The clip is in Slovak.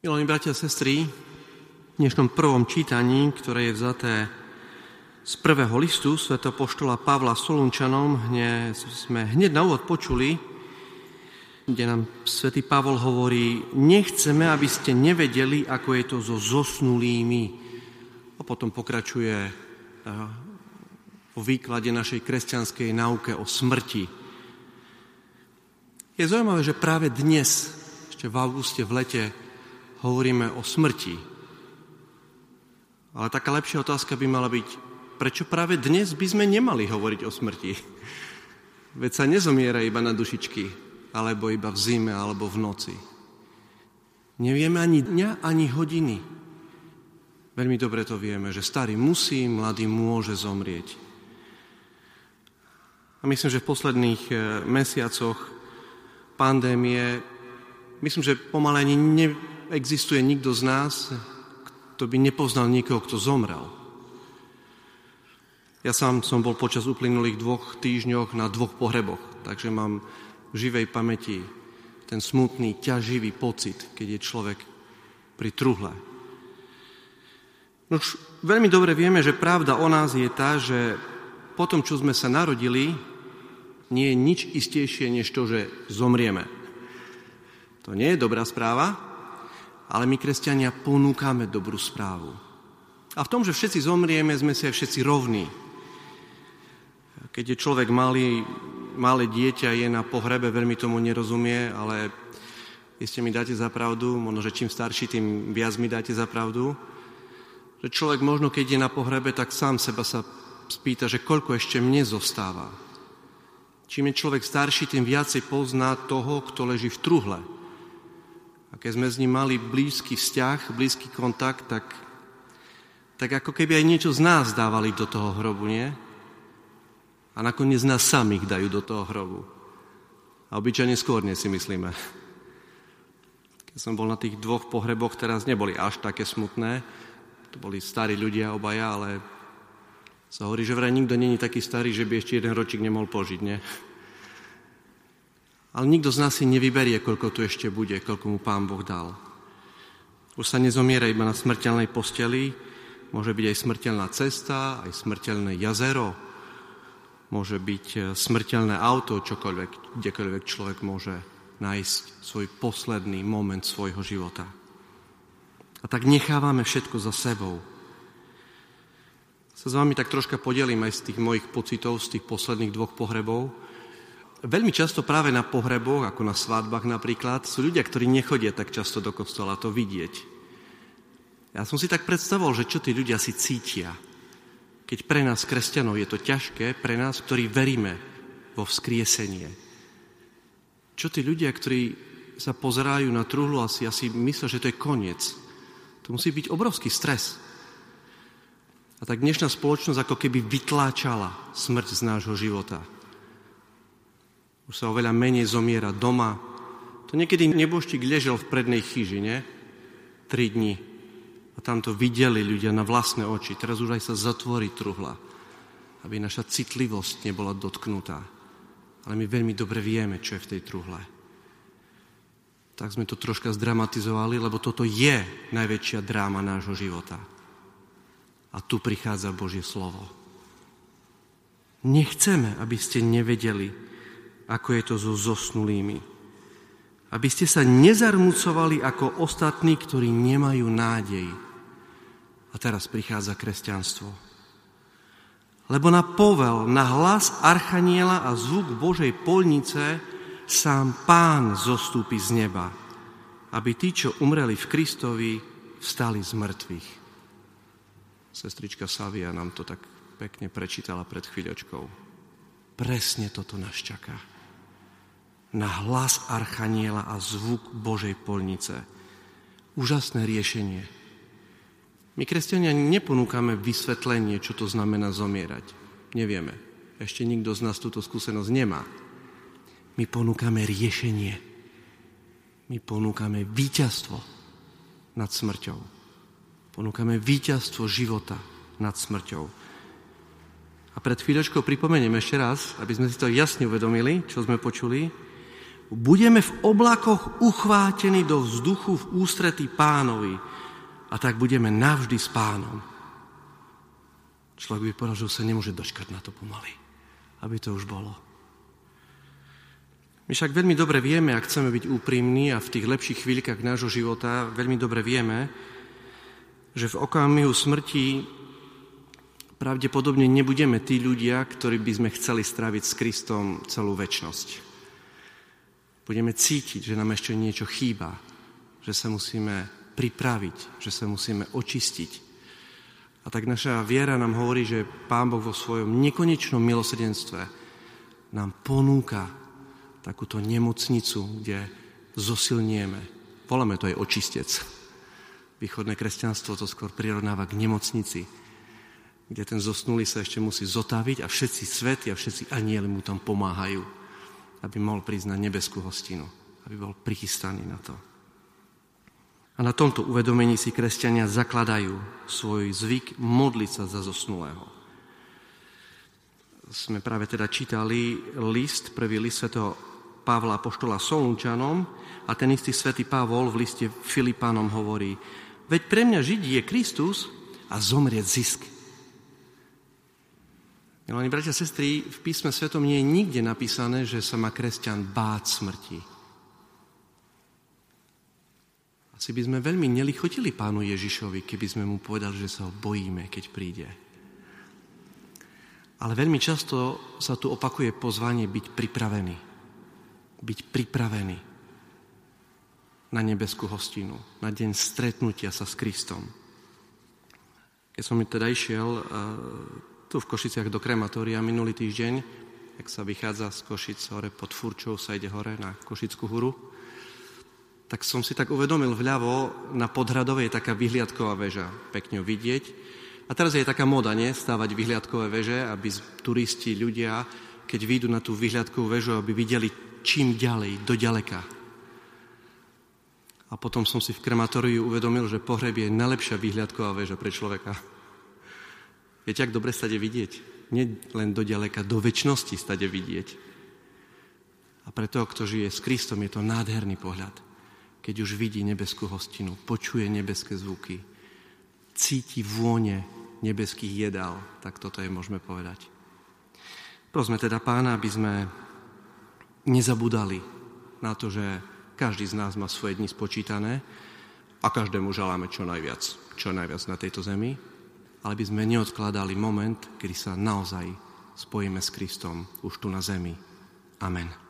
Milí bratia a sestry, v dnešnom prvom čítaní, ktoré je vzaté z prvého listu Sv. poštola Pavla Solunčanom, hne, sme hneď na úvod počuli, kde nám svätý Pavol hovorí, nechceme, aby ste nevedeli, ako je to so zosnulými. A potom pokračuje o výklade našej kresťanskej náuke o smrti. Je zaujímavé, že práve dnes, ešte v auguste, v lete, hovoríme o smrti. Ale taká lepšia otázka by mala byť, prečo práve dnes by sme nemali hovoriť o smrti? Veď sa nezomiera iba na dušičky, alebo iba v zime, alebo v noci. Nevieme ani dňa, ani hodiny. Veľmi dobre to vieme, že starý musí, mladý môže zomrieť. A myslím, že v posledných eh, mesiacoch pandémie, myslím, že pomaly ani ne, existuje nikto z nás, kto by nepoznal nikoho, kto zomrel. Ja sám som bol počas uplynulých dvoch týždňoch na dvoch pohreboch, takže mám v živej pamäti ten smutný, ťaživý pocit, keď je človek pri truhle. Už veľmi dobre vieme, že pravda o nás je tá, že po tom, čo sme sa narodili, nie je nič istejšie, než to, že zomrieme. To nie je dobrá správa, ale my, kresťania, ponúkame dobrú správu. A v tom, že všetci zomrieme, sme si aj všetci rovní. Keď je človek malý, malé dieťa, je na pohrebe, veľmi tomu nerozumie, ale iste mi dáte za pravdu, možno, že čím starší, tým viac mi dáte za pravdu, že človek možno, keď je na pohrebe, tak sám seba sa spýta, že koľko ešte mne zostáva. Čím je človek starší, tým viacej pozná toho, kto leží v truhle keď sme s ním mali blízky vzťah, blízky kontakt, tak, tak ako keby aj niečo z nás dávali do toho hrobu, nie? A nakoniec nás samých dajú do toho hrobu. A obyčajne skôr si myslíme. Keď som bol na tých dvoch pohreboch, teraz neboli až také smutné. To boli starí ľudia obaja, ale sa hovorí, že vraj nikto není taký starý, že by ešte jeden ročík nemohol požiť, nie? Ale nikto z nás si nevyberie, koľko tu ešte bude, koľko mu Pán Boh dal. Už sa nezomiera iba na smrteľnej posteli, môže byť aj smrteľná cesta, aj smrteľné jazero, môže byť e, smrteľné auto, čokoľvek, kdekoľvek človek môže nájsť svoj posledný moment svojho života. A tak nechávame všetko za sebou. Sa s vami tak troška podelím aj z tých mojich pocitov, z tých posledných dvoch pohrebov, Veľmi často práve na pohreboch, ako na svadbách napríklad, sú ľudia, ktorí nechodia tak často do kostola to vidieť. Ja som si tak predstavoval, že čo tí ľudia si cítia. Keď pre nás, kresťanov, je to ťažké, pre nás, ktorí veríme vo vzkriesenie. Čo tí ľudia, ktorí sa pozerajú na truhlu a si asi myslia, že to je koniec. To musí byť obrovský stres. A tak dnešná spoločnosť ako keby vytláčala smrť z nášho života. Už sa oveľa menej zomiera doma. To niekedy nebožtík ležel v prednej chyži, nie? Tri dni. A tam to videli ľudia na vlastné oči. Teraz už aj sa zatvorí truhla, aby naša citlivosť nebola dotknutá. Ale my veľmi dobre vieme, čo je v tej truhle. Tak sme to troška zdramatizovali, lebo toto je najväčšia dráma nášho života. A tu prichádza Božie slovo. Nechceme, aby ste nevedeli, ako je to so zosnulými. Aby ste sa nezarmucovali ako ostatní, ktorí nemajú nádej. A teraz prichádza kresťanstvo. Lebo na povel, na hlas Archaniela a zvuk Božej polnice sám Pán zostúpi z neba, aby tí, čo umreli v Kristovi, vstali z mŕtvych. Sestrička Savia nám to tak pekne prečítala pred chvíľočkou. Presne toto nás čaká na hlas Archaniela a zvuk Božej polnice. Úžasné riešenie. My, kresťania, neponúkame vysvetlenie, čo to znamená zomierať. Nevieme. Ešte nikto z nás túto skúsenosť nemá. My ponúkame riešenie. My ponúkame víťazstvo nad smrťou. Ponúkame víťazstvo života nad smrťou. A pred chvíľočkou pripomeniem ešte raz, aby sme si to jasne uvedomili, čo sme počuli, Budeme v oblakoch uchvátení do vzduchu v ústretí pánovi a tak budeme navždy s pánom. Človek by povedal, že sa nemôže dočkať na to pomaly, aby to už bolo. My však veľmi dobre vieme, ak chceme byť úprimní a v tých lepších chvíľkach nášho života, veľmi dobre vieme, že v okamihu smrti pravdepodobne nebudeme tí ľudia, ktorí by sme chceli straviť s Kristom celú väčnosť. Budeme cítiť, že nám ešte niečo chýba, že sa musíme pripraviť, že sa musíme očistiť. A tak naša viera nám hovorí, že Pán Boh vo svojom nekonečnom milosrdenstve nám ponúka takúto nemocnicu, kde zosilnieme. Voláme to aj očistec. Východné kresťanstvo to skôr prirovnáva k nemocnici, kde ten zosnulý sa ešte musí zotaviť a všetci svety a všetci anieli mu tam pomáhajú, aby mohol prísť na nebeskú hostinu, aby bol prichystaný na to. A na tomto uvedomení si kresťania zakladajú svoj zvyk modliť sa za zosnulého sme práve teda čítali list, prvý list svätého Pavla Apoštola Solunčanom a ten istý svätý Pavol v liste Filipánom hovorí, veď pre mňa žiť je Kristus a zomrieť zisk. Milani bratia a sestry, v písme svetom nie je nikde napísané, že sa má kresťan báť smrti. Asi by sme veľmi nelichotili pánu Ježišovi, keby sme mu povedali, že sa ho bojíme, keď príde. Ale veľmi často sa tu opakuje pozvanie byť pripravený. Byť pripravený na nebeskú hostinu, na deň stretnutia sa s Kristom. Keď som teda išiel uh, tu v Košiciach do krematória minulý týždeň, ak sa vychádza z Košic hore pod Furčou, sa ide hore na Košickú huru, tak som si tak uvedomil vľavo na Podhradovej je taká vyhliadková väža, pekne vidieť a teraz je taká moda, nie? Stávať vyhliadkové veže, aby turisti, ľudia, keď vyjdu na tú vyhliadkovú väžu, aby videli čím ďalej, do ďaleka. A potom som si v krematóriu uvedomil, že pohreb je najlepšia vyhliadková väža pre človeka. Viete, ak dobre stade vidieť? Nie len do ďaleka, do väčšnosti stade vidieť. A pre toho, kto žije s Kristom, je to nádherný pohľad. Keď už vidí nebeskú hostinu, počuje nebeské zvuky, cíti vône nebeských jedál, tak toto je môžeme povedať. Prosme teda pána, aby sme nezabudali na to, že každý z nás má svoje dni spočítané a každému želáme čo najviac, čo najviac na tejto zemi, ale by sme neodkladali moment, kedy sa naozaj spojíme s Kristom už tu na zemi. Amen.